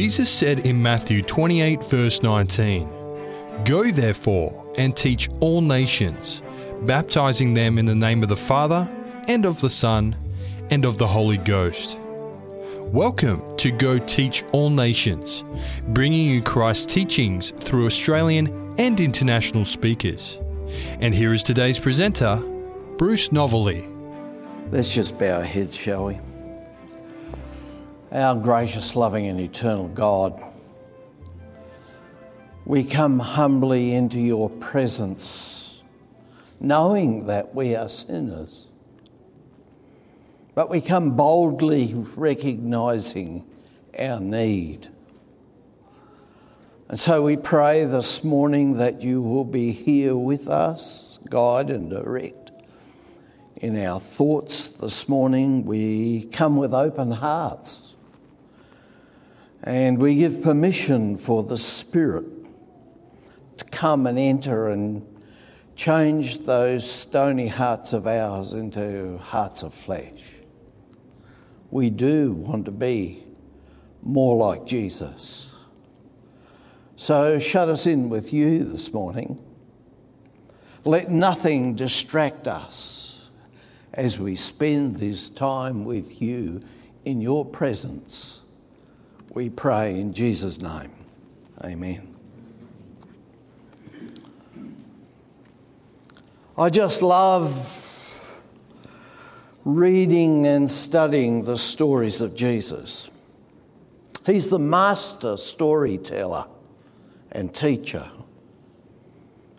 Jesus said in Matthew 28, verse 19, Go therefore and teach all nations, baptizing them in the name of the Father, and of the Son, and of the Holy Ghost. Welcome to Go Teach All Nations, bringing you Christ's teachings through Australian and international speakers. And here is today's presenter, Bruce Novelly. Let's just bow our heads, shall we? Our gracious, loving, and eternal God, we come humbly into your presence, knowing that we are sinners. But we come boldly recognizing our need. And so we pray this morning that you will be here with us, guide and direct in our thoughts this morning. We come with open hearts and we give permission for the Spirit to come and enter and change those stony hearts of ours into hearts of flesh. We do want to be more like Jesus. So shut us in with you this morning. Let nothing distract us as we spend this time with you in your presence. We pray in Jesus' name. Amen. I just love reading and studying the stories of Jesus. He's the master storyteller and teacher.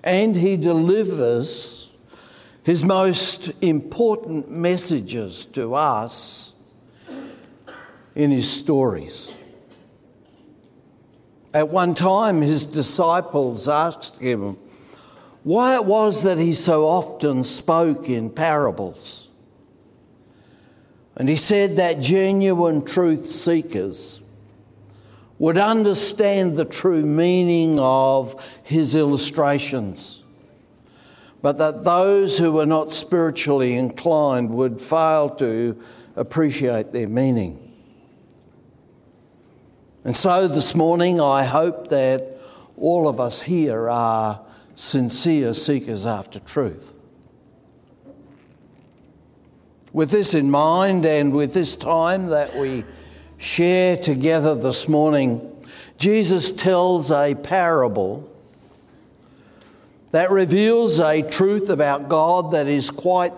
And he delivers his most important messages to us in his stories. At one time, his disciples asked him why it was that he so often spoke in parables. And he said that genuine truth seekers would understand the true meaning of his illustrations, but that those who were not spiritually inclined would fail to appreciate their meaning. And so this morning, I hope that all of us here are sincere seekers after truth. With this in mind, and with this time that we share together this morning, Jesus tells a parable that reveals a truth about God that is quite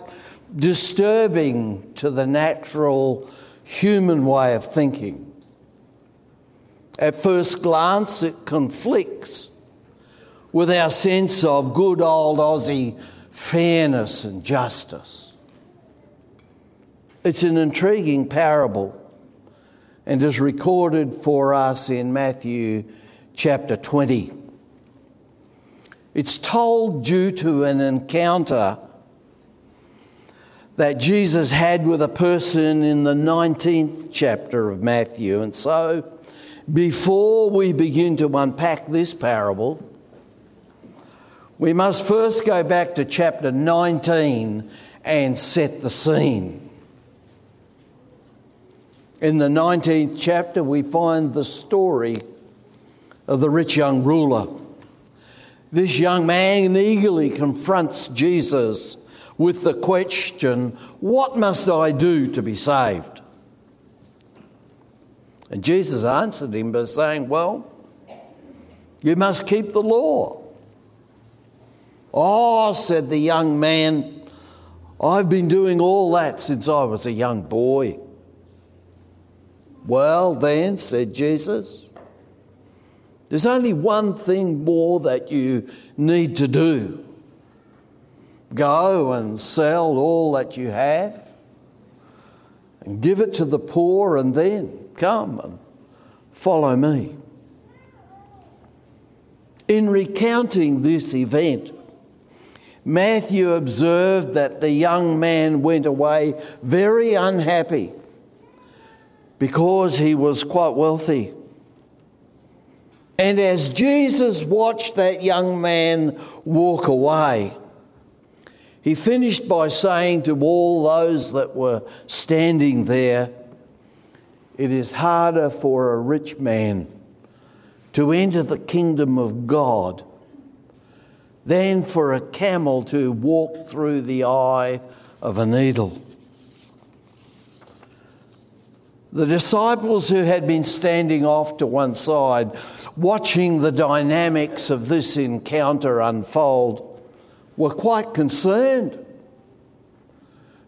disturbing to the natural human way of thinking. At first glance, it conflicts with our sense of good old Aussie fairness and justice. It's an intriguing parable and is recorded for us in Matthew chapter 20. It's told due to an encounter that Jesus had with a person in the 19th chapter of Matthew. And so before we begin to unpack this parable, we must first go back to chapter 19 and set the scene. In the 19th chapter, we find the story of the rich young ruler. This young man eagerly confronts Jesus with the question, What must I do to be saved? And Jesus answered him by saying, Well, you must keep the law. Oh, said the young man, I've been doing all that since I was a young boy. Well, then, said Jesus, there's only one thing more that you need to do go and sell all that you have and give it to the poor, and then Come and follow me. In recounting this event, Matthew observed that the young man went away very unhappy because he was quite wealthy. And as Jesus watched that young man walk away, he finished by saying to all those that were standing there, It is harder for a rich man to enter the kingdom of God than for a camel to walk through the eye of a needle. The disciples who had been standing off to one side, watching the dynamics of this encounter unfold, were quite concerned.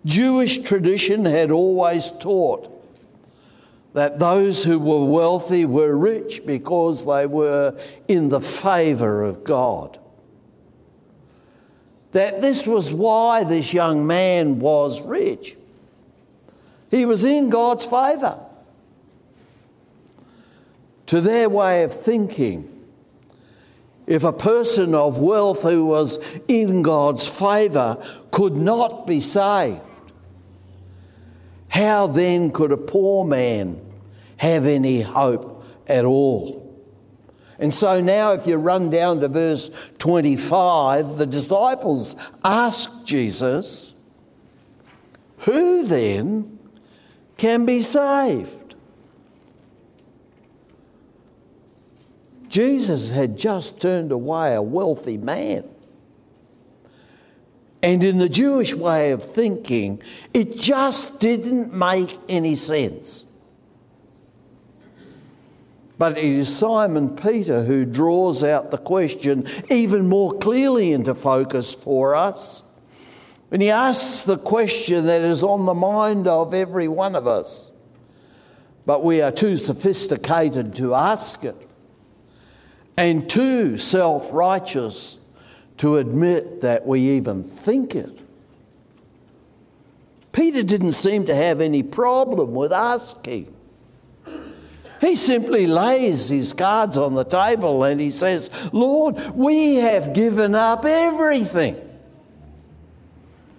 Jewish tradition had always taught that those who were wealthy were rich because they were in the favour of God. That this was why this young man was rich. He was in God's favour. To their way of thinking, if a person of wealth who was in God's favour could not be saved, how then could a poor man have any hope at all? And so now, if you run down to verse 25, the disciples ask Jesus, Who then can be saved? Jesus had just turned away a wealthy man. And in the Jewish way of thinking, it just didn't make any sense. But it is Simon Peter who draws out the question even more clearly into focus for us. And he asks the question that is on the mind of every one of us. But we are too sophisticated to ask it and too self righteous to admit that we even think it. Peter didn't seem to have any problem with asking. He simply lays his cards on the table and he says, Lord, we have given up everything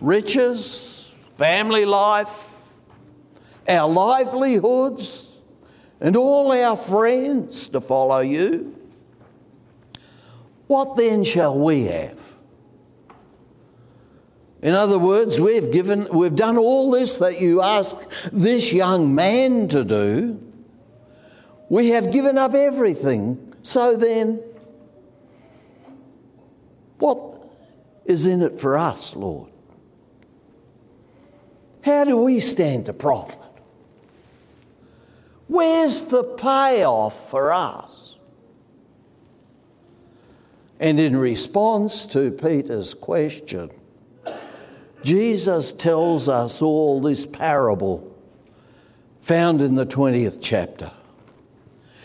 riches, family life, our livelihoods, and all our friends to follow you. What then shall we have? In other words, we've given, we've done all this that you ask this young man to do. We have given up everything. So then, what is in it for us, Lord? How do we stand to profit? Where's the payoff for us? And in response to Peter's question, Jesus tells us all this parable found in the 20th chapter.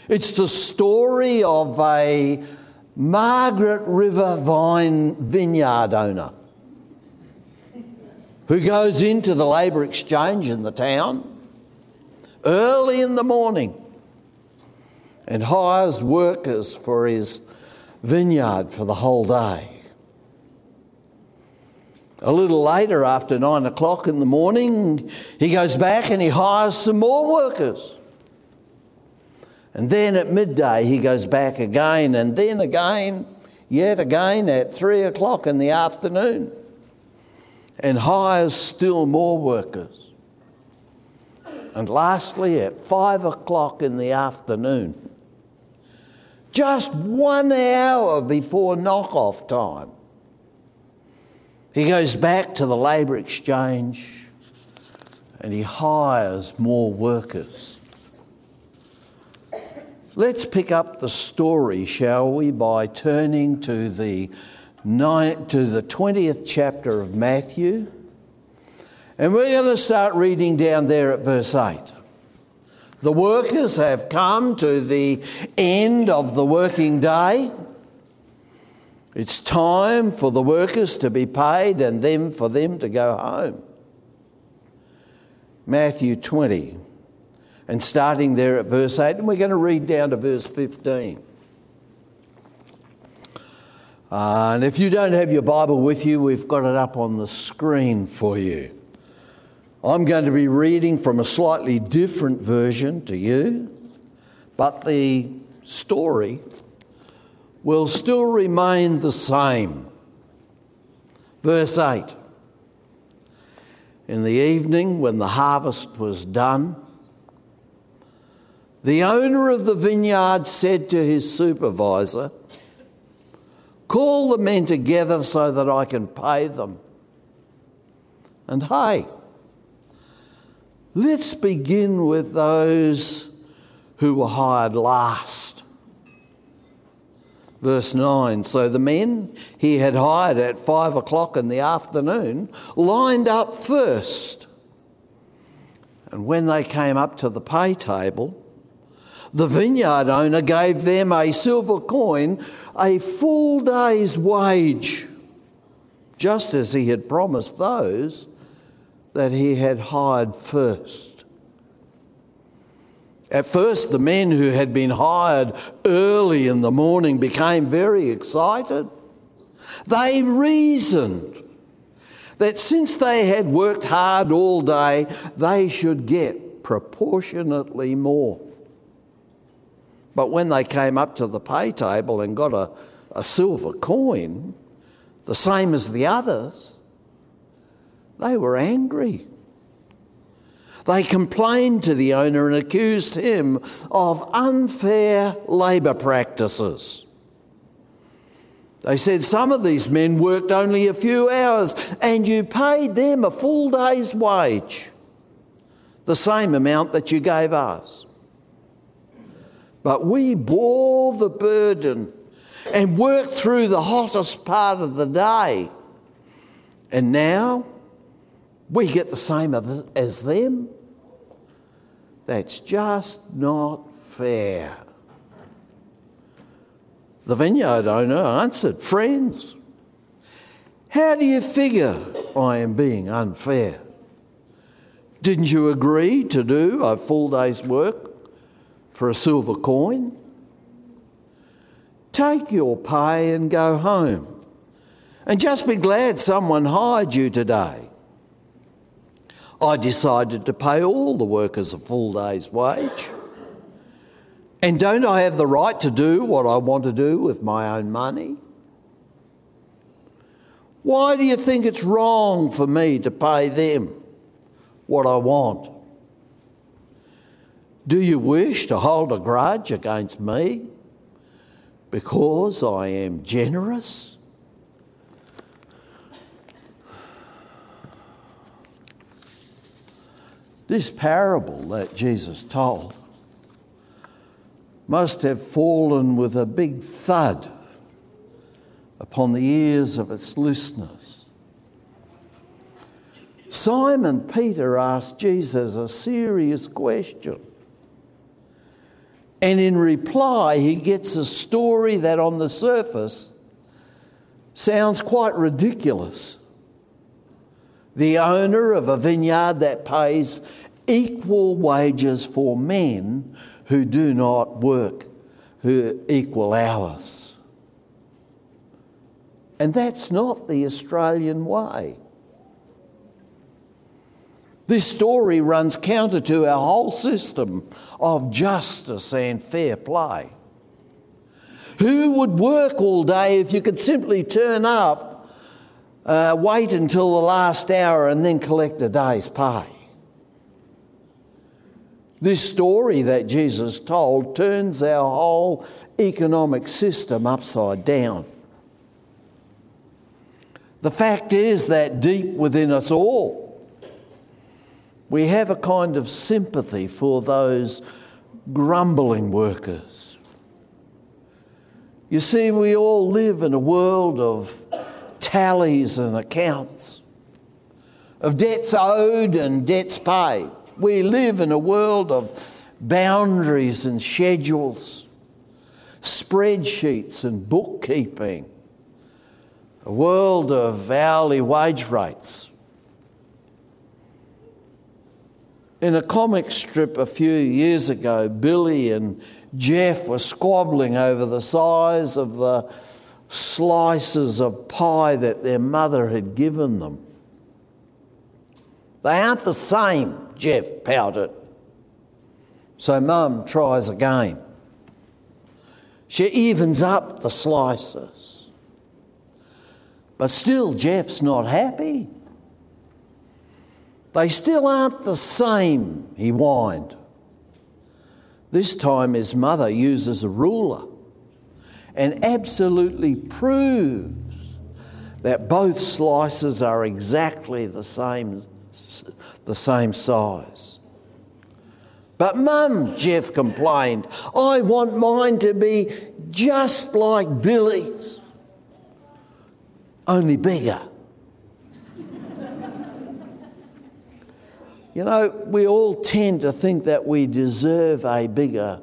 It's the story of a Margaret River vine vineyard owner who goes into the labour exchange in the town early in the morning and hires workers for his vineyard for the whole day. A little later, after nine o'clock in the morning, he goes back and he hires some more workers. And then at midday, he goes back again, and then again, yet again at three o'clock in the afternoon, and hires still more workers. And lastly, at five o'clock in the afternoon, just one hour before knock-off time. He goes back to the labour exchange and he hires more workers. Let's pick up the story, shall we, by turning to the, to the 20th chapter of Matthew. And we're going to start reading down there at verse 8. The workers have come to the end of the working day. It's time for the workers to be paid and then for them to go home. Matthew 20, and starting there at verse 8, and we're going to read down to verse 15. Uh, and if you don't have your Bible with you, we've got it up on the screen for you. I'm going to be reading from a slightly different version to you, but the story will still remain the same. Verse 8 In the evening, when the harvest was done, The owner of the vineyard said to his supervisor, Call the men together so that I can pay them. And hey, let's begin with those who were hired last. Verse 9 So the men he had hired at five o'clock in the afternoon lined up first. And when they came up to the pay table, the vineyard owner gave them a silver coin, a full day's wage, just as he had promised those that he had hired first. At first, the men who had been hired early in the morning became very excited. They reasoned that since they had worked hard all day, they should get proportionately more. But when they came up to the pay table and got a, a silver coin, the same as the others, they were angry. They complained to the owner and accused him of unfair labour practices. They said some of these men worked only a few hours and you paid them a full day's wage, the same amount that you gave us. But we bore the burden and worked through the hottest part of the day. And now we get the same as them. That's just not fair. The vineyard owner answered, Friends, how do you figure I am being unfair? Didn't you agree to do a full day's work for a silver coin? Take your pay and go home. And just be glad someone hired you today. I decided to pay all the workers a full day's wage. And don't I have the right to do what I want to do with my own money? Why do you think it's wrong for me to pay them what I want? Do you wish to hold a grudge against me because I am generous? This parable that Jesus told must have fallen with a big thud upon the ears of its listeners. Simon Peter asked Jesus a serious question. And in reply, he gets a story that on the surface sounds quite ridiculous. The owner of a vineyard that pays equal wages for men who do not work, who equal hours. And that's not the Australian way. This story runs counter to our whole system of justice and fair play. Who would work all day if you could simply turn up, uh, wait until the last hour, and then collect a day's pay? This story that Jesus told turns our whole economic system upside down. The fact is that deep within us all, we have a kind of sympathy for those grumbling workers. You see, we all live in a world of tallies and accounts, of debts owed and debts paid. We live in a world of boundaries and schedules, spreadsheets and bookkeeping, a world of hourly wage rates In a comic strip a few years ago, Billy and Jeff were squabbling over the size of the slices of pie that their mother had given them. They aren't the same, Jeff pouted. So Mum tries again. She evens up the slices. But still, Jeff's not happy. They still aren't the same, he whined. This time his mother uses a ruler and absolutely proves that both slices are exactly the same, the same size. But, Mum, Jeff complained, I want mine to be just like Billy's, only bigger. You know, we all tend to think that we deserve a bigger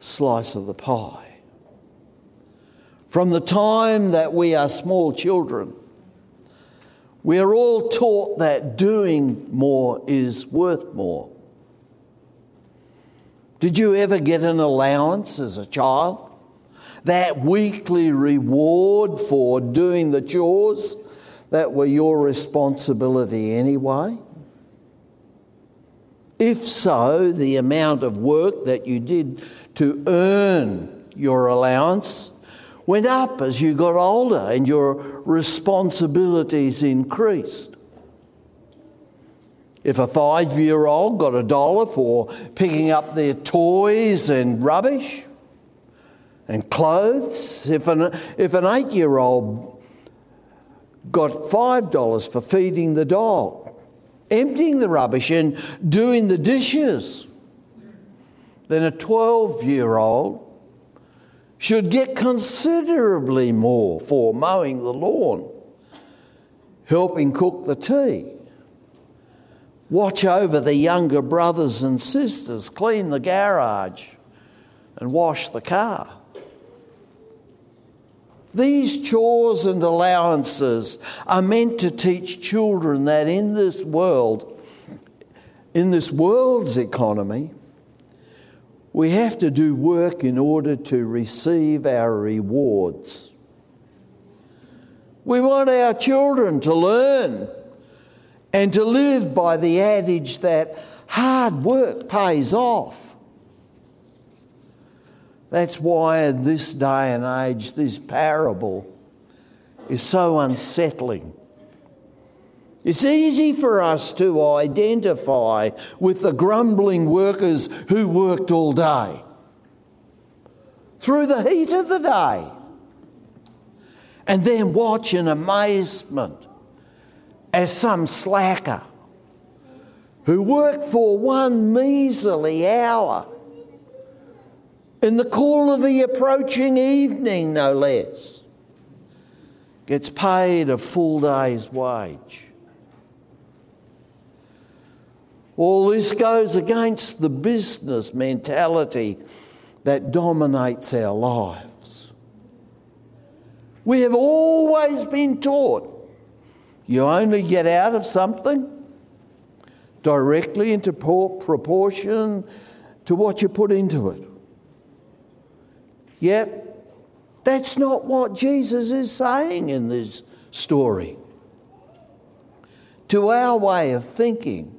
slice of the pie. From the time that we are small children, we are all taught that doing more is worth more. Did you ever get an allowance as a child? That weekly reward for doing the chores that were your responsibility anyway? If so, the amount of work that you did to earn your allowance went up as you got older and your responsibilities increased. If a five year old got a dollar for picking up their toys and rubbish and clothes, if an, if an eight year old got five dollars for feeding the dog, emptying the rubbish and doing the dishes, then a 12 year old should get considerably more for mowing the lawn, helping cook the tea, watch over the younger brothers and sisters, clean the garage, and wash the car. These chores and allowances are meant to teach children that in this world, in this world's economy, we have to do work in order to receive our rewards. We want our children to learn and to live by the adage that hard work pays off. That's why in this day and age, this parable is so unsettling. It's easy for us to identify with the grumbling workers who worked all day. Through the heat of the day. And then watch in amazement as some slacker who worked for one measly hour in the cool of the approaching evening, no less, gets paid a full day's wage. All this goes against the business mentality that dominates our lives. We have always been taught you only get out of something directly into proportion to what you put into it. Yet, that's not what Jesus is saying in this story. To our way of thinking,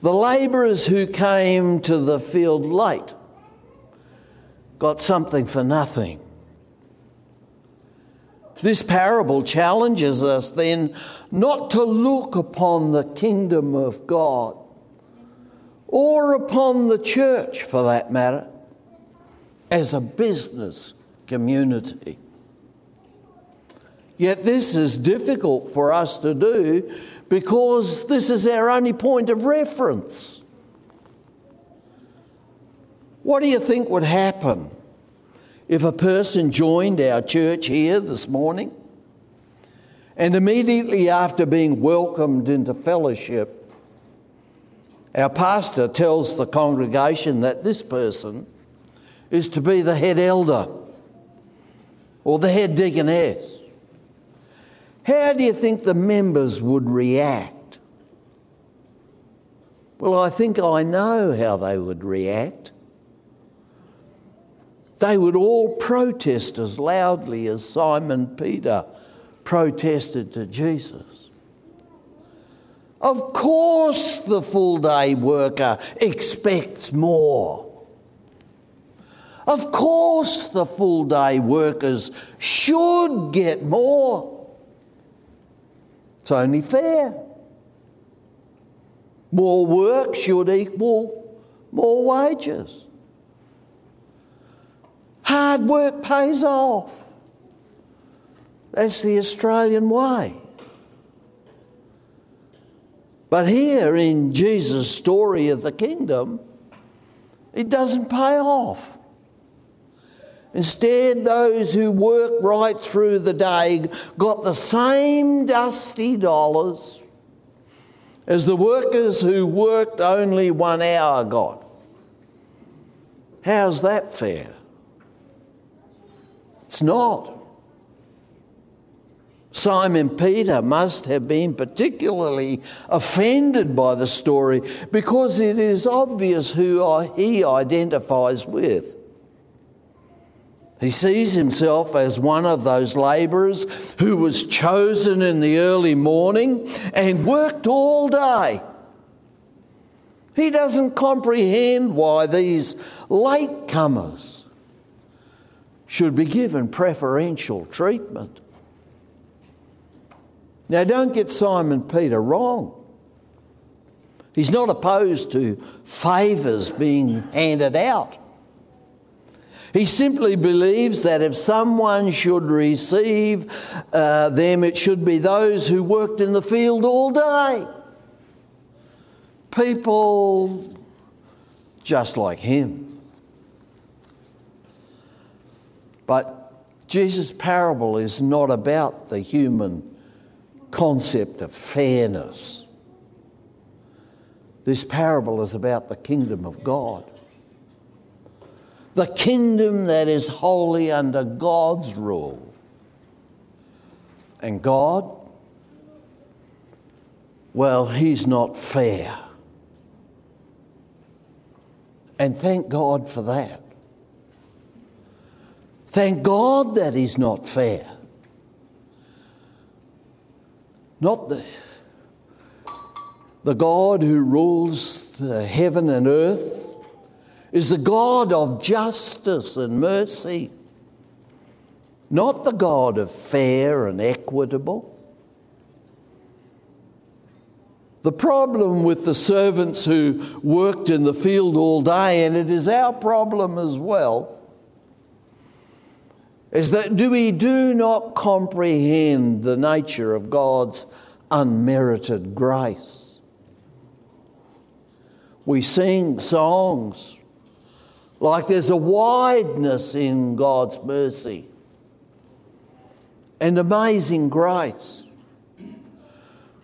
the labourers who came to the field late got something for nothing. This parable challenges us then not to look upon the kingdom of God or upon the church for that matter as a business community. Yet this is difficult for us to do because this is our only point of reference. What do you think would happen if a person joined our church here this morning and immediately after being welcomed into fellowship, our pastor tells the congregation that this person is to be the head elder or the head deaconess? How do you think the members would react? Well, I think I know how they would react. They would all protest as loudly as Simon Peter protested to Jesus. Of course, the full day worker expects more. Of course, the full day workers should get more. It's only fair. More work should equal more wages. Hard work pays off. That's the Australian way. But here in Jesus' story of the kingdom, it doesn't pay off. Instead, those who worked right through the day got the same dusty dollars as the workers who worked only one hour got. How's that fair? It's not. Simon Peter must have been particularly offended by the story because it is obvious who he identifies with. He sees himself as one of those labourers who was chosen in the early morning and worked all day. He doesn't comprehend why these latecomers should be given preferential treatment. Now, don't get Simon Peter wrong. He's not opposed to favours being handed out. He simply believes that if someone should receive uh, them, it should be those who worked in the field all day. People just like him. But Jesus' parable is not about the human concept of fairness. This parable is about the kingdom of God the kingdom that is holy under God's rule. And God, well, He's not fair. And thank God for that. Thank God that He's not fair. Not the, the God who rules the heaven and earth is the God of justice and mercy, not the God of fair and equitable. The problem with the servants who worked in the field all day, and it is our problem as well, is that do we do not comprehend the nature of God's unmerited grace. We sing songs like there's a wideness in God's mercy and amazing grace.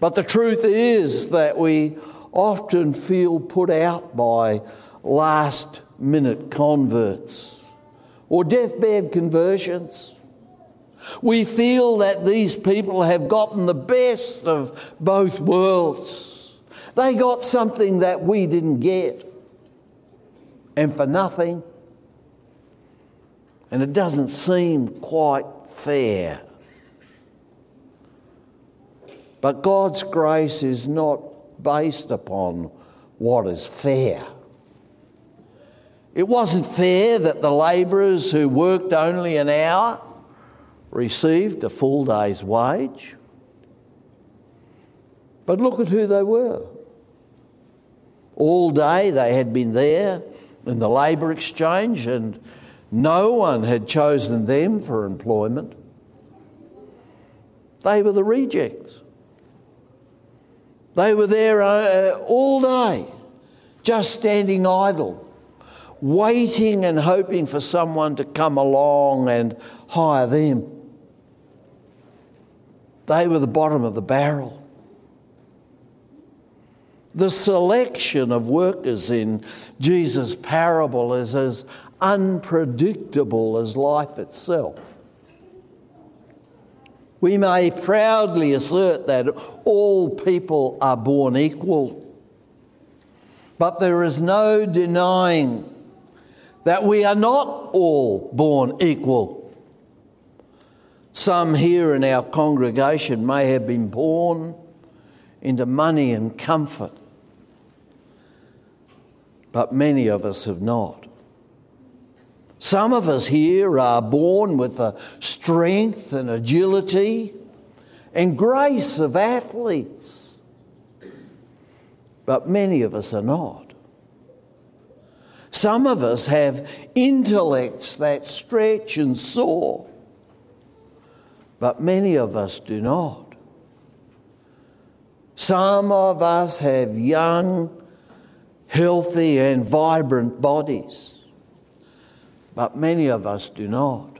But the truth is that we often feel put out by last minute converts or deathbed conversions. We feel that these people have gotten the best of both worlds. They got something that we didn't get and for nothing. And it doesn't seem quite fair. But God's grace is not based upon what is fair. It wasn't fair that the labourers who worked only an hour received a full day's wage. But look at who they were. All day they had been there in the labour exchange, and no one had chosen them for employment. They were the rejects. They were there uh, all day, just standing idle, waiting and hoping for someone to come along and hire them. They were the bottom of the barrel. The selection of workers in Jesus' parable is as unpredictable as life itself. We may proudly assert that all people are born equal, but there is no denying that we are not all born equal. Some here in our congregation may have been born into money and comfort but many of us have not. Some of us here are born with the strength and agility and grace of athletes, but many of us are not. Some of us have intellects that stretch and soar, but many of us do not. Some of us have young, healthy, and vibrant bodies, but many of us do not.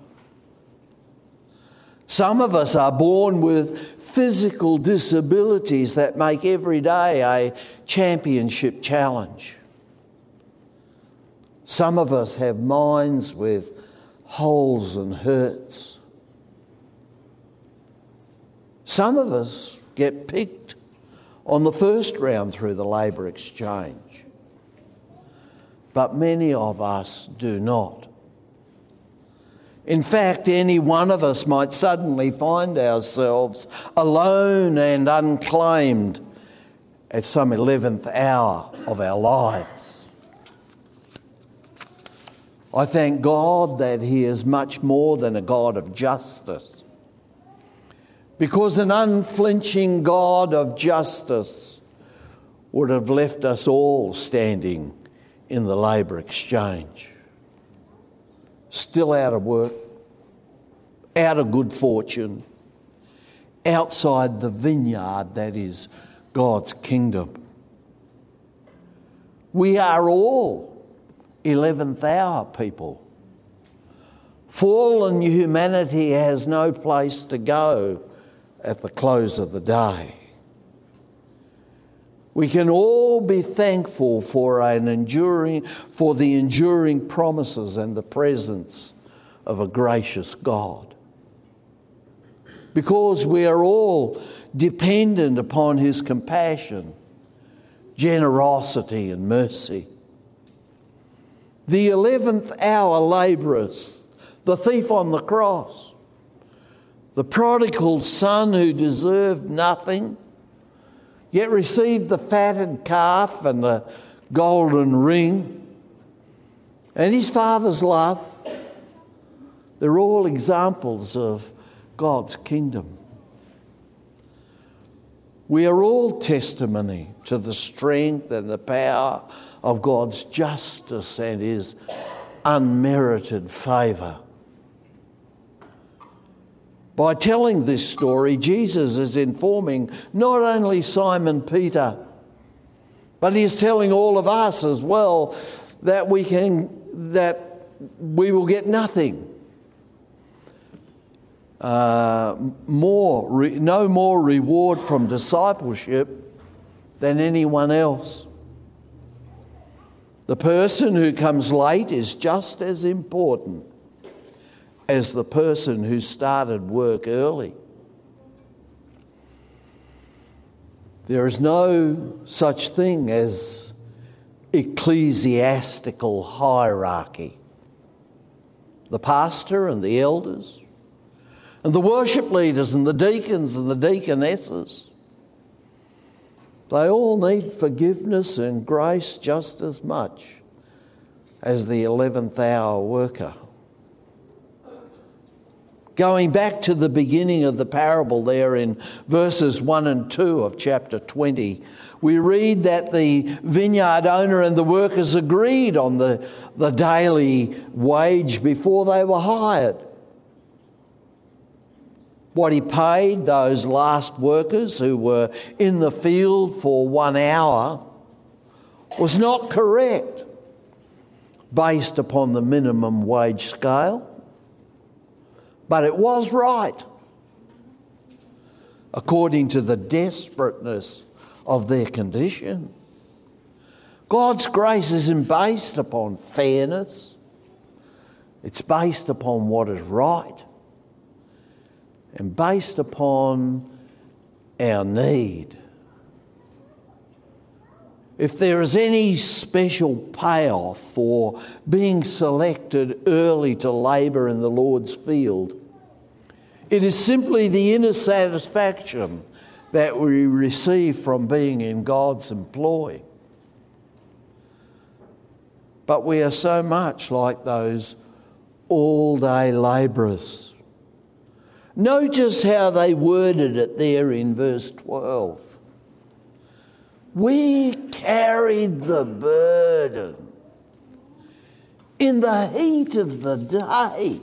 Some of us are born with physical disabilities that make every day a championship challenge. Some of us have minds with holes and hurts. Some of us get picked on the first round through the labour exchange, but many of us do not. In fact, any one of us might suddenly find ourselves alone and unclaimed at some 11th hour of our lives. I thank God that He is much more than a God of justice. Because an unflinching God of justice would have left us all standing in the labour exchange still out of work, out of good fortune, outside the vineyard that is God's kingdom. We are all 11th hour people. Fallen humanity has no place to go at the close of the day. We can all be thankful for an enduring for the enduring promises and the presence of a gracious God. Because we are all dependent upon his compassion, generosity and mercy. The 11th hour laborers, the thief on the cross, the prodigal son who deserved nothing yet received the fatted calf and the golden ring and his father's love. They're all examples of God's kingdom. We are all testimony to the strength and the power of God's justice and His unmerited favour. By telling this story, Jesus is informing not only Simon Peter, but he's telling all of us as well that we can that we will get nothing. Uh, more, re, no more reward from discipleship than anyone else. The person who comes late is just as important as the person who started work early. There is no such thing as ecclesiastical hierarchy. The pastor and the elders, and the worship leaders and the deacons and the deaconesses, they all need forgiveness and grace just as much as the 11th hour worker. Going back to the beginning of the parable there in verses 1 and 2 of chapter 20, we read that the vineyard owner and the workers agreed on the, the daily wage before they were hired. What he paid those last workers who were in the field for one hour was not correct based upon the minimum wage scale but it was right according to the desperateness of their condition. God's grace isn't based upon fairness, it's based upon what is right and based upon our need. If there is any special payoff for being selected early to labour in the Lord's field, it is simply the inner satisfaction that we receive from being in God's employ. But we are so much like those all day labourers. Notice how they worded it there in verse 12. We carried the burden. in the heat of the day.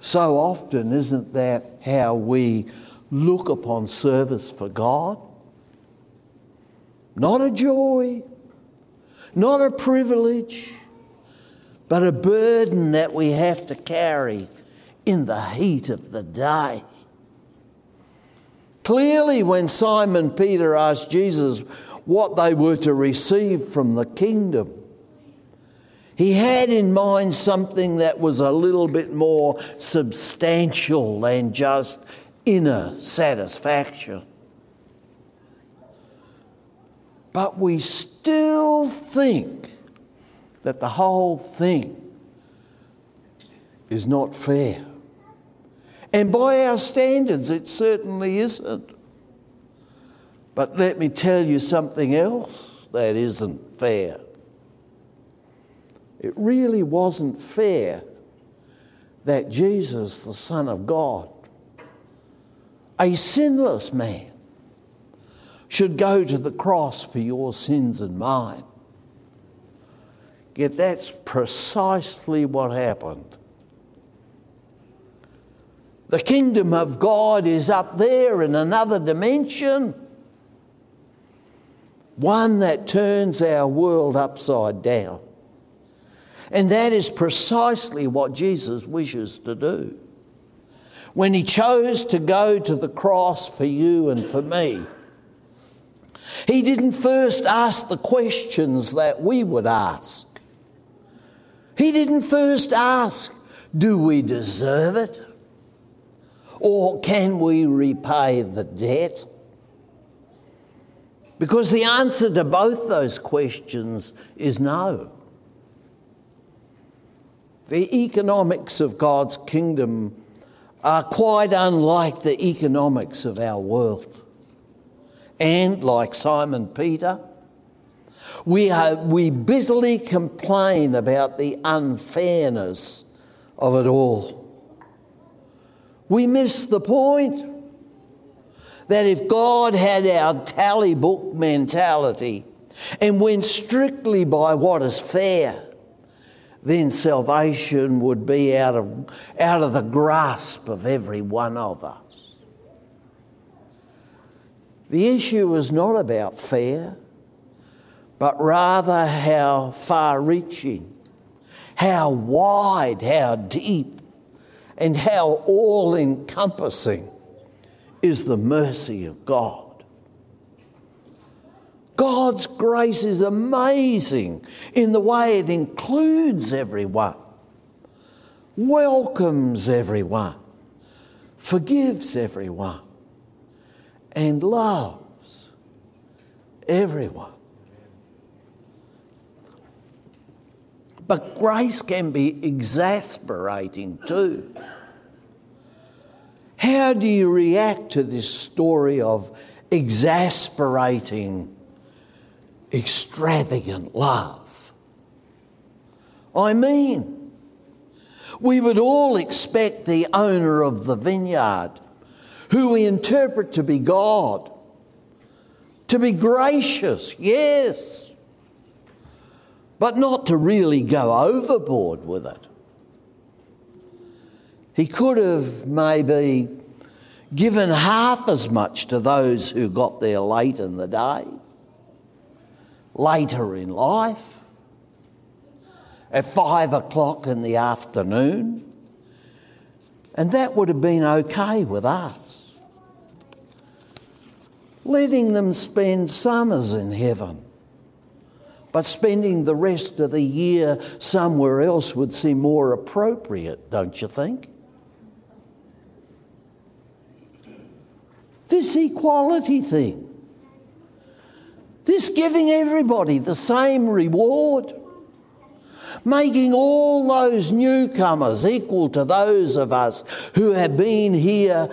So often, isn't that how we look upon service for God? Not a joy, not a privilege, but a burden that we have to carry in the heat of the day. Clearly, when Simon Peter asked Jesus what they were to receive from the kingdom, he had in mind something that was a little bit more substantial than just inner satisfaction. But we still think that the whole thing is not fair. And by our standards, it certainly isn't. But let me tell you something else that isn't fair. It really wasn't fair that Jesus, the Son of God, a sinless man, should go to the cross for your sins and mine. Yet that's precisely what happened. The kingdom of God is up there in another dimension, one that turns our world upside down. And that is precisely what Jesus wishes to do. When he chose to go to the cross for you and for me, he didn't first ask the questions that we would ask. He didn't first ask, Do we deserve it? Or can we repay the debt? Because the answer to both those questions is no. The economics of God's kingdom are quite unlike the economics of our world. And like Simon Peter, we, are, we bitterly complain about the unfairness of it all. We miss the point that if God had our tally book mentality and went strictly by what is fair, then salvation would be out of, out of the grasp of every one of us. The issue is not about fair but rather how far reaching, how wide, how deep, and how all encompassing is the mercy of God. God's grace is amazing in the way it includes everyone, welcomes everyone, forgives everyone, and loves everyone. But grace can be exasperating too. How do you react to this story of exasperating, extravagant love? I mean, we would all expect the owner of the vineyard, who we interpret to be God, to be gracious, yes but not to really go overboard with it. He could have maybe given half as much to those who got there late in the day, later in life, at five o'clock in the afternoon, and that would have been okay with us. Letting them spend summers in heaven but spending the rest of the year somewhere else would seem more appropriate, don't you think? This equality thing, this giving everybody the same reward, making all those newcomers equal to those of us who have been here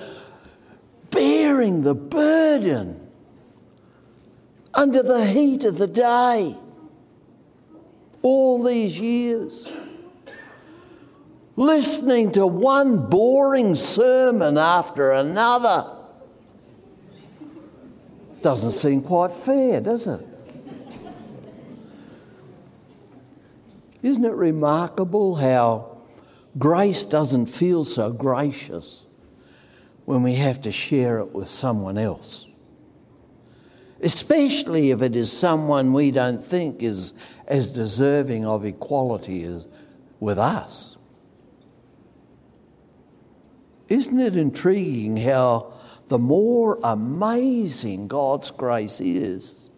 bearing the burden under the heat of the day all these years. Listening to one boring sermon after another. Doesn't seem quite fair, does it? Isn't it remarkable how grace doesn't feel so gracious when we have to share it with someone else? Especially if it is someone we don't think is as deserving of equality as with us. Isn't it intriguing how the more amazing God's grace is,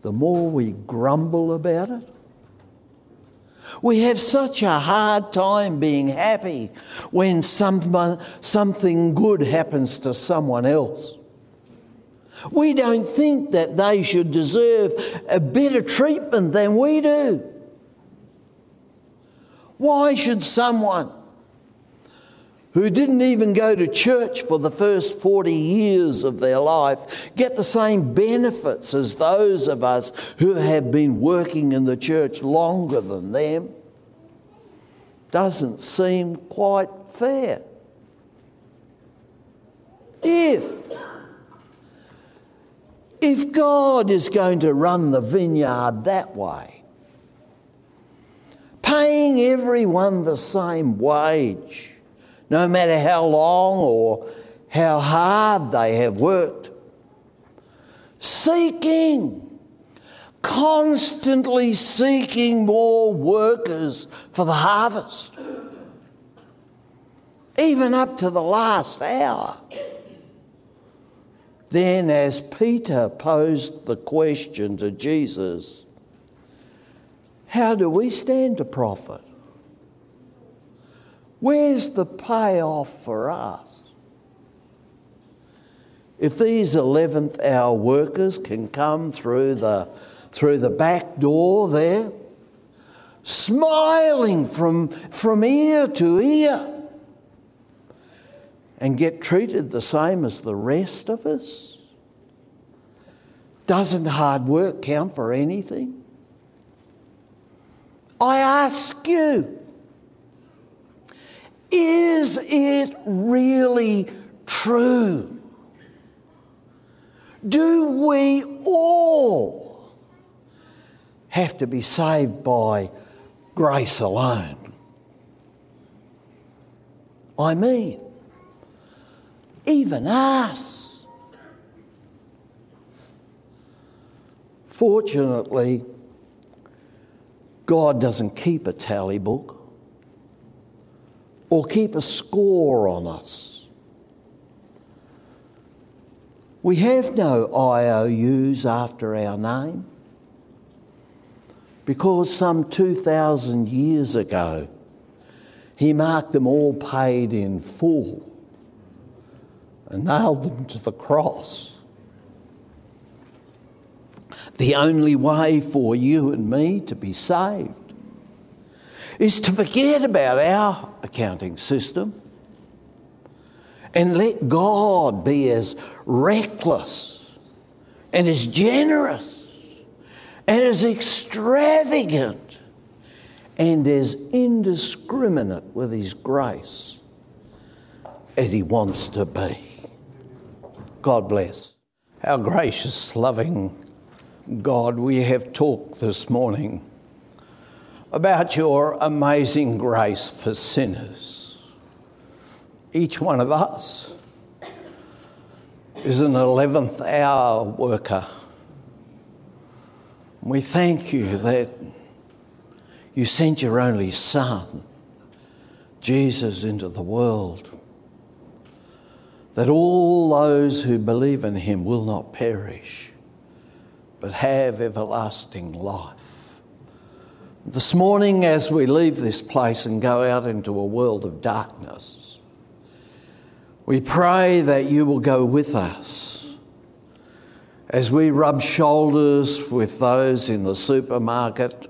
the more we grumble about it? We have such a hard time being happy when some, something good happens to someone else. We don't think that they should deserve a better treatment than we do. Why should someone who didn't even go to church for the first 40 years of their life get the same benefits as those of us who have been working in the church longer than them. Doesn't seem quite fair. If if God is going to run the vineyard that way, paying everyone the same wage, no matter how long or how hard they have worked. Seeking, constantly seeking more workers for the harvest, even up to the last hour. Then, as Peter posed the question to Jesus, how do we stand to profit? Where's the payoff for us? If these 11th hour workers can come through the, through the back door there, smiling from, from ear to ear, and get treated the same as the rest of us? Doesn't hard work count for anything? I ask you, is it really true? Do we all have to be saved by grace alone? I mean, even us. Fortunately, God doesn't keep a tally book or keep a score on us. We have no IOUs after our name because some 2,000 years ago he marked them all paid in full and nailed them to the cross. The only way for you and me to be saved is to forget about our accounting system and let God be as reckless and as generous and as extravagant and as indiscriminate with His grace as He wants to be. God bless. Our gracious, loving God, we have talked this morning about your amazing grace for sinners. Each one of us is an 11th hour worker. We thank you that you sent your only Son, Jesus, into the world, that all those who believe in him will not perish, but have everlasting life. This morning, as we leave this place and go out into a world of darkness, we pray that you will go with us as we rub shoulders with those in the supermarket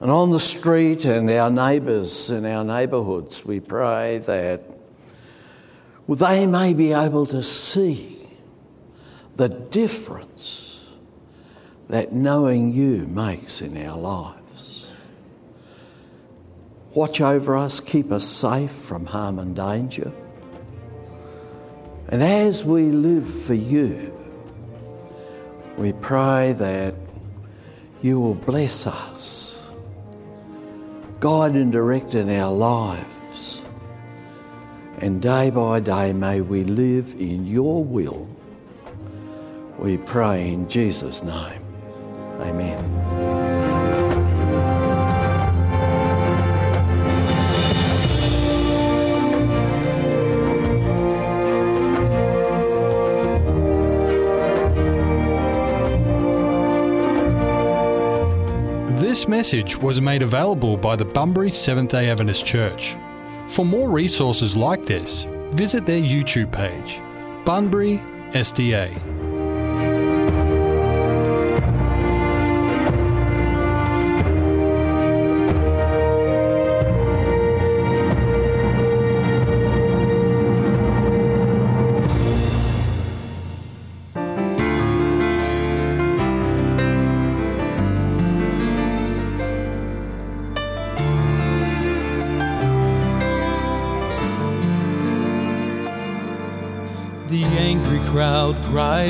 and on the street and our neighbours in our neighbourhoods. We pray that they may be able to see the difference that knowing you makes in our lives. Watch over us, keep us safe from harm and danger. And as we live for you, we pray that you will bless us guide and direct in our lives. And day by day, may we live in your will. We pray in Jesus' name. Amen. This message was made available by the Bunbury Seventh day Adventist Church. For more resources like this, visit their YouTube page, Bunbury SDA.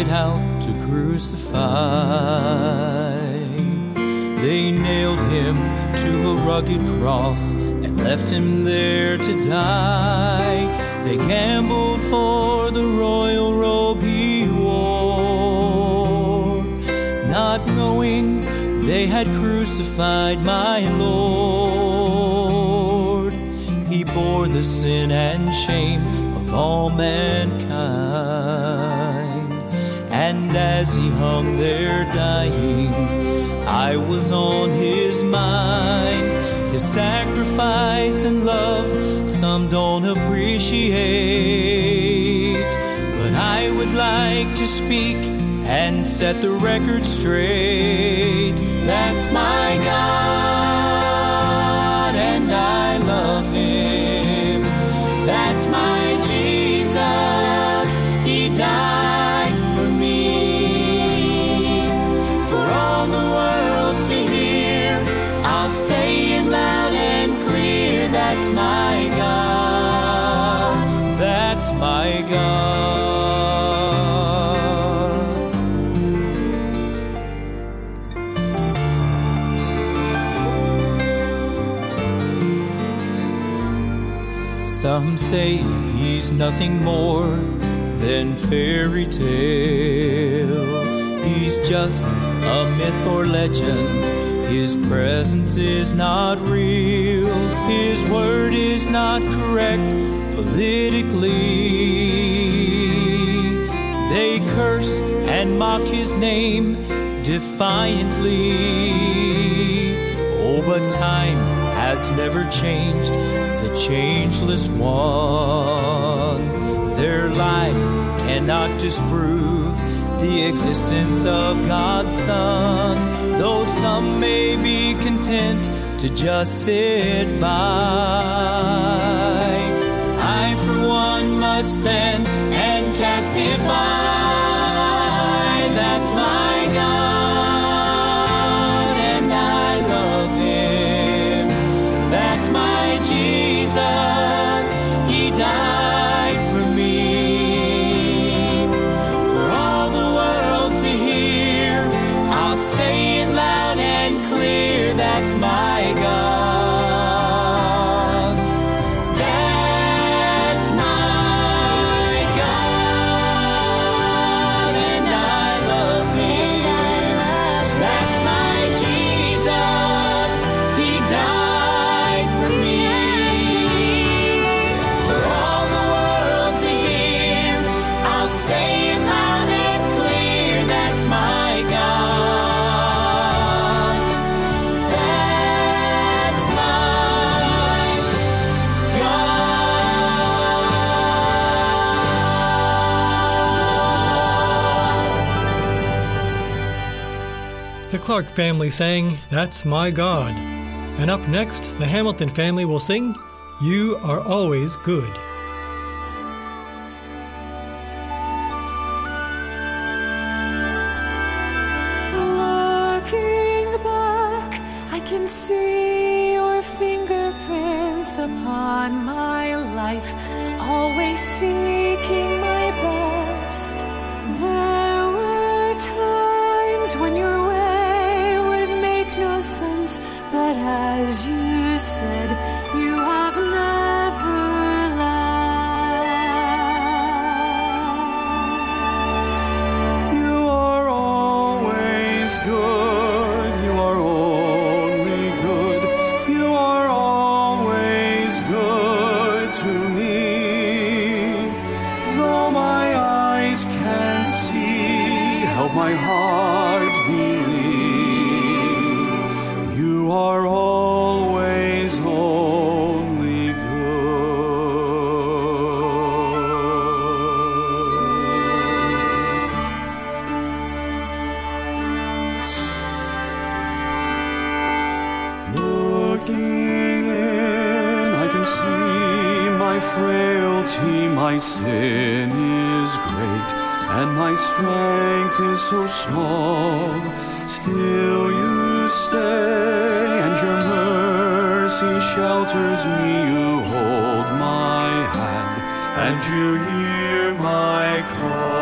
Crowd speak and set the record straight. That's my God, say he's nothing more than fairy tale. He's just a myth or legend. His presence is not real. His word is not correct politically. They curse and mock his name defiantly. Oh, but time has never changed the changeless one. Their lies cannot disprove the existence of God's Son, though some may be content to just sit by. I, for one, must stand and testify. Clark family sang That's My God. And up next, the Hamilton family will sing You Are Always Good. Looking in, I can see my frailty, my sin is great, and my strength is so small. Still you stay, and your mercy shelters me. You hold my hand, and you hear my call.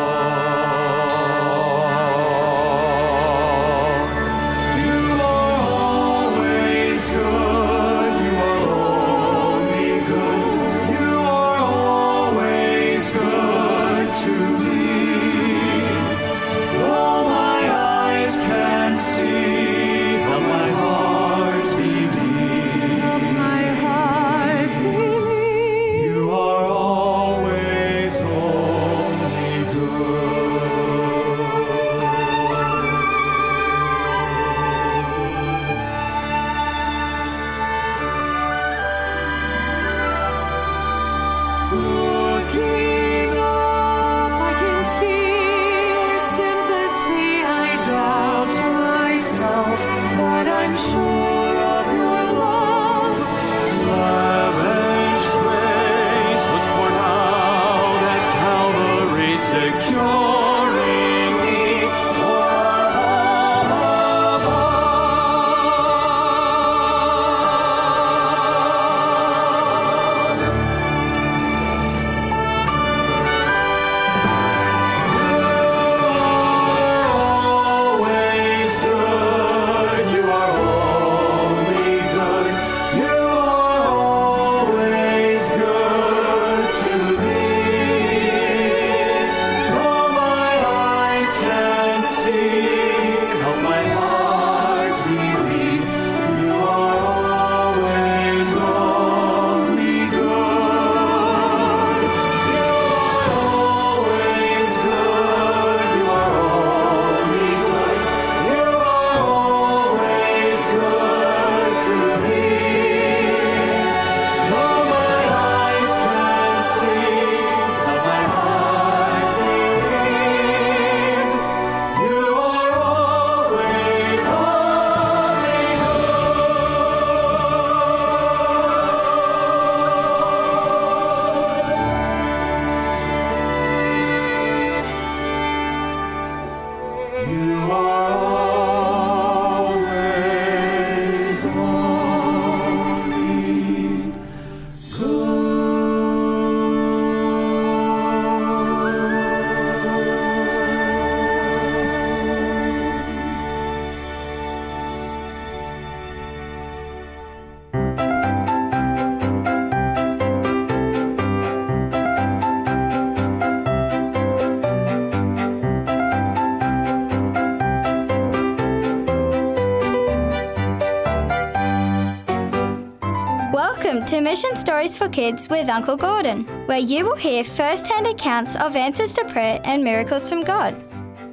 Stories for Kids with Uncle Gordon, where you will hear first hand accounts of answers to prayer and miracles from God.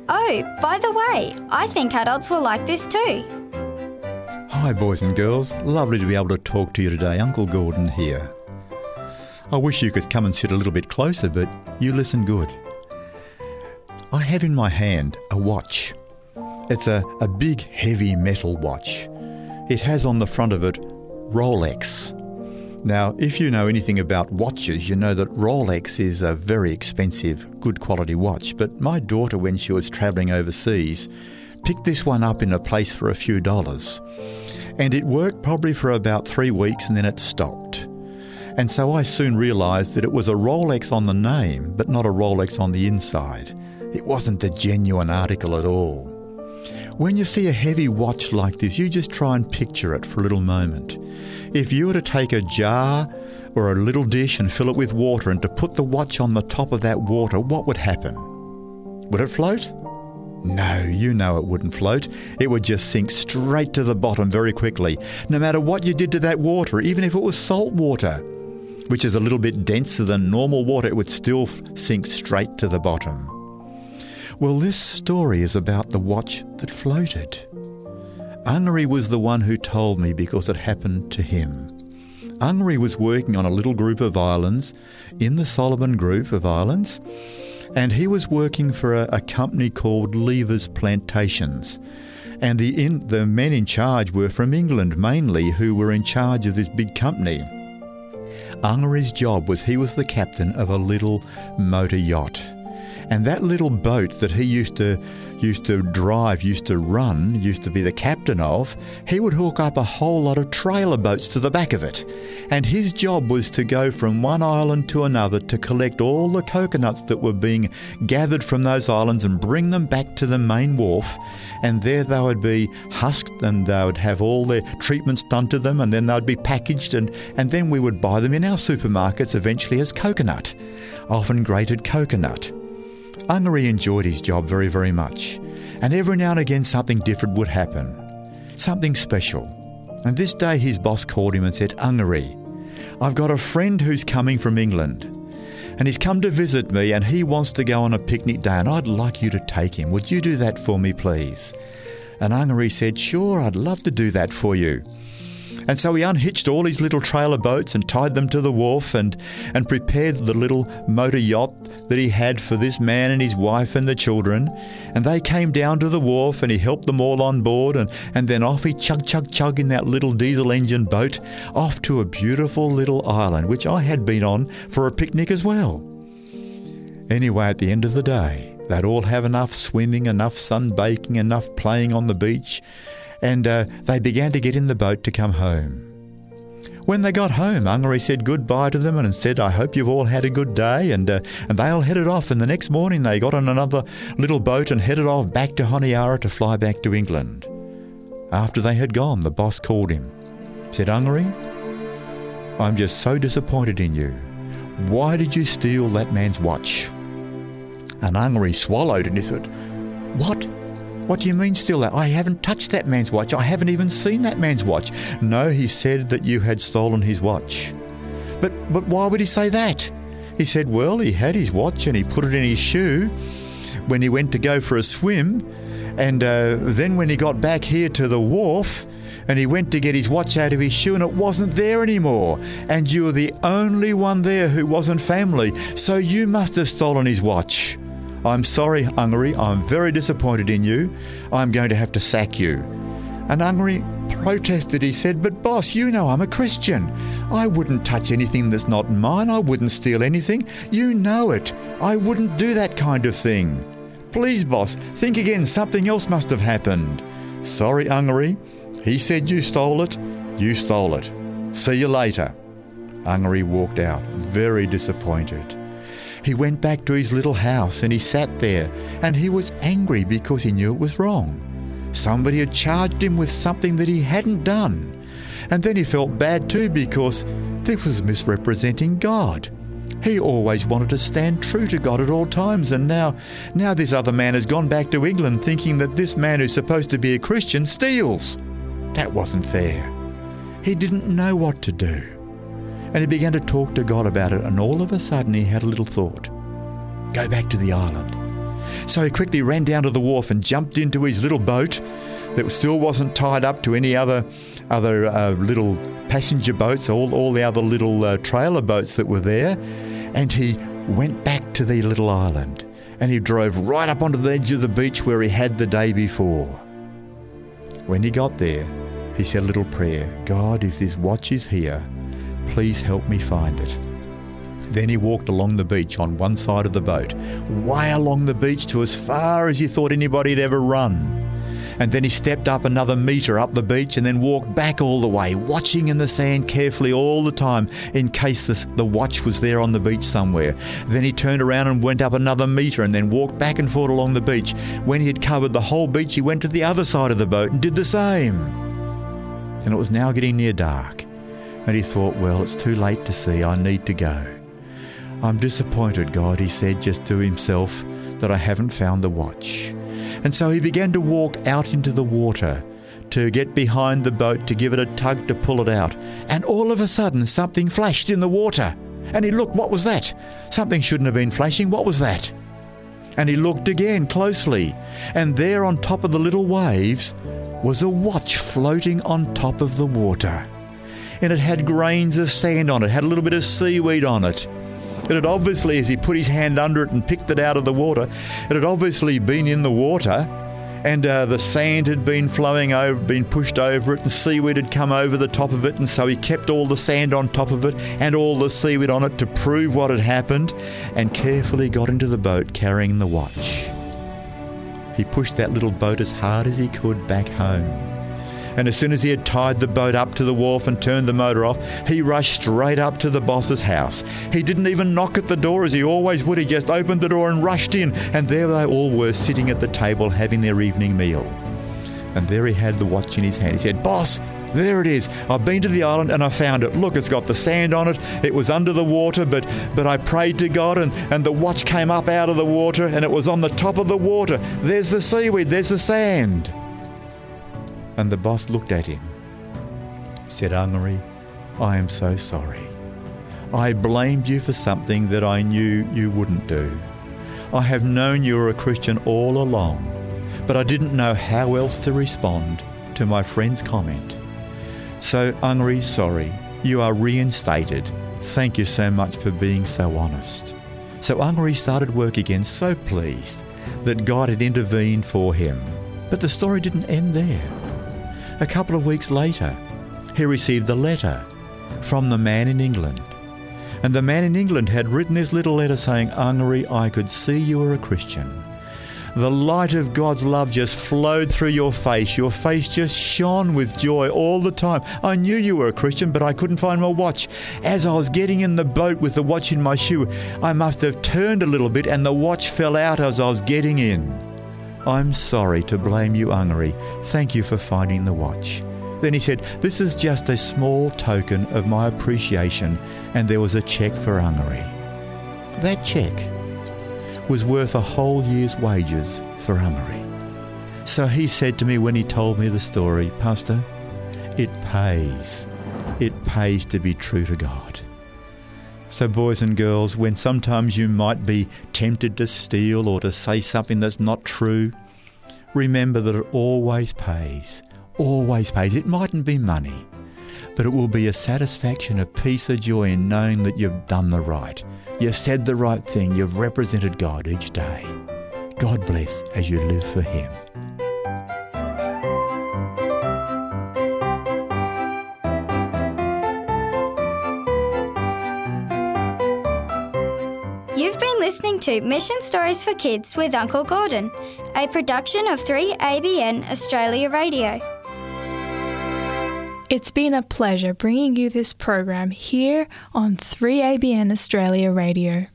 Oh, by the way, I think adults will like this too. Hi, boys and girls. Lovely to be able to talk to you today. Uncle Gordon here. I wish you could come and sit a little bit closer, but you listen good. I have in my hand a watch. It's a, a big, heavy metal watch. It has on the front of it Rolex. Now, if you know anything about watches, you know that Rolex is a very expensive, good quality watch. But my daughter, when she was travelling overseas, picked this one up in a place for a few dollars. And it worked probably for about three weeks and then it stopped. And so I soon realised that it was a Rolex on the name, but not a Rolex on the inside. It wasn't the genuine article at all. When you see a heavy watch like this, you just try and picture it for a little moment. If you were to take a jar or a little dish and fill it with water and to put the watch on the top of that water, what would happen? Would it float? No, you know it wouldn't float. It would just sink straight to the bottom very quickly, no matter what you did to that water, even if it was salt water. which is a little bit denser than normal water, it would still sink straight to the bottom. Well, this story is about the watch that floated. Ungary was the one who told me because it happened to him. Ungary was working on a little group of islands in the Solomon Group of Islands, and he was working for a, a company called Lever's Plantations. And the, in, the men in charge were from England mainly, who were in charge of this big company. Ungary's job was he was the captain of a little motor yacht. And that little boat that he used to used to drive, used to run, used to be the captain of, he would hook up a whole lot of trailer boats to the back of it. And his job was to go from one island to another to collect all the coconuts that were being gathered from those islands and bring them back to the main wharf. And there they would be husked and they would have all their treatments done to them and then they'd be packaged and, and then we would buy them in our supermarkets eventually as coconut, often grated coconut. Ungary enjoyed his job very, very much, and every now and again something different would happen, something special. And this day his boss called him and said, Ungary, I've got a friend who's coming from England, and he's come to visit me, and he wants to go on a picnic day, and I'd like you to take him. Would you do that for me, please? And Ungary said, Sure, I'd love to do that for you. And so he unhitched all his little trailer boats and tied them to the wharf and, and prepared the little motor yacht that he had for this man and his wife and the children. And they came down to the wharf and he helped them all on board and, and then off he chug chug chug in that little diesel engine boat off to a beautiful little island which I had been on for a picnic as well. Anyway, at the end of the day, they'd all have enough swimming, enough sunbaking, enough playing on the beach, and uh, they began to get in the boat to come home. When they got home, Ungary said goodbye to them and said, I hope you've all had a good day. And, uh, and they all headed off. And the next morning, they got on another little boat and headed off back to Honiara to fly back to England. After they had gone, the boss called him. Said, Ungary, I'm just so disappointed in you. Why did you steal that man's watch? And Ungary swallowed and he said, What? What do you mean steal that? I haven't touched that man's watch. I haven't even seen that man's watch. No, he said that you had stolen his watch. But but why would he say that? He said, well, he had his watch and he put it in his shoe when he went to go for a swim. And uh, then when he got back here to the wharf, and he went to get his watch out of his shoe and it wasn't there anymore. And you were the only one there who wasn't family, so you must have stolen his watch. I'm sorry, Ungary, I'm very disappointed in you. I'm going to have to sack you. And Ungary protested. He said, But boss, you know I'm a Christian. I wouldn't touch anything that's not mine. I wouldn't steal anything. You know it. I wouldn't do that kind of thing. Please, boss, think again. Something else must have happened. Sorry, Ungary. He said you stole it. You stole it. See you later. Ungary walked out, very disappointed. He went back to his little house and he sat there and he was angry because he knew it was wrong. Somebody had charged him with something that he hadn't done. And then he felt bad too because this was misrepresenting God. He always wanted to stand true to God at all times, and now, now this other man has gone back to England thinking that this man who's supposed to be a Christian steals. That wasn't fair. He didn't know what to do. And he began to talk to God about it, and all of a sudden he had a little thought go back to the island. So he quickly ran down to the wharf and jumped into his little boat that still wasn't tied up to any other other uh, little passenger boats, all, all the other little uh, trailer boats that were there, and he went back to the little island. And he drove right up onto the edge of the beach where he had the day before. When he got there, he said a little prayer God, if this watch is here, please help me find it. Then he walked along the beach on one side of the boat, way along the beach to as far as he thought anybody had ever run. And then he stepped up another metre up the beach and then walked back all the way, watching in the sand carefully all the time in case the, the watch was there on the beach somewhere. Then he turned around and went up another metre and then walked back and forth along the beach. When he had covered the whole beach, he went to the other side of the boat and did the same. And it was now getting near dark. And he thought, well, it's too late to see, I need to go. I'm disappointed, God, he said just to himself, that I haven't found the watch. And so he began to walk out into the water to get behind the boat to give it a tug to pull it out. And all of a sudden, something flashed in the water. And he looked, what was that? Something shouldn't have been flashing. What was that? And he looked again closely. And there on top of the little waves was a watch floating on top of the water. And it had grains of sand on it, had a little bit of seaweed on it. It had obviously, as he put his hand under it and picked it out of the water, it had obviously been in the water and uh, the sand had been flowing over, been pushed over it, and seaweed had come over the top of it, and so he kept all the sand on top of it and all the seaweed on it to prove what had happened, and carefully got into the boat carrying the watch. He pushed that little boat as hard as he could back home. And as soon as he had tied the boat up to the wharf and turned the motor off, he rushed straight up to the boss's house. He didn't even knock at the door as he always would. He just opened the door and rushed in, and there they all were sitting at the table having their evening meal. And there he had the watch in his hand. He said, Boss, there it is. I've been to the island and I found it. Look, it's got the sand on it. It was under the water, but but I prayed to God and, and the watch came up out of the water and it was on the top of the water. There's the seaweed, there's the sand. And the boss looked at him, said, Ungary, I am so sorry. I blamed you for something that I knew you wouldn't do. I have known you were a Christian all along, but I didn't know how else to respond to my friend's comment. So, Ungary, sorry, you are reinstated. Thank you so much for being so honest. So, Ungary started work again, so pleased that God had intervened for him. But the story didn't end there. A couple of weeks later, he received a letter from the man in England. And the man in England had written this little letter saying, Ungary, I could see you were a Christian. The light of God's love just flowed through your face. Your face just shone with joy all the time. I knew you were a Christian, but I couldn't find my watch. As I was getting in the boat with the watch in my shoe, I must have turned a little bit and the watch fell out as I was getting in. I'm sorry to blame you, Ungary. Thank you for finding the watch. Then he said, This is just a small token of my appreciation, and there was a cheque for Ungary. That cheque was worth a whole year's wages for Ungary. So he said to me when he told me the story, Pastor, it pays. It pays to be true to God. So, boys and girls, when sometimes you might be tempted to steal or to say something that's not true, remember that it always pays. Always pays. It mightn't be money, but it will be a satisfaction, a peace, a joy in knowing that you've done the right. You've said the right thing. You've represented God each day. God bless as you live for Him. Listening to Mission Stories for Kids with Uncle Gordon, a production of 3ABN Australia Radio. It's been a pleasure bringing you this program here on 3ABN Australia Radio.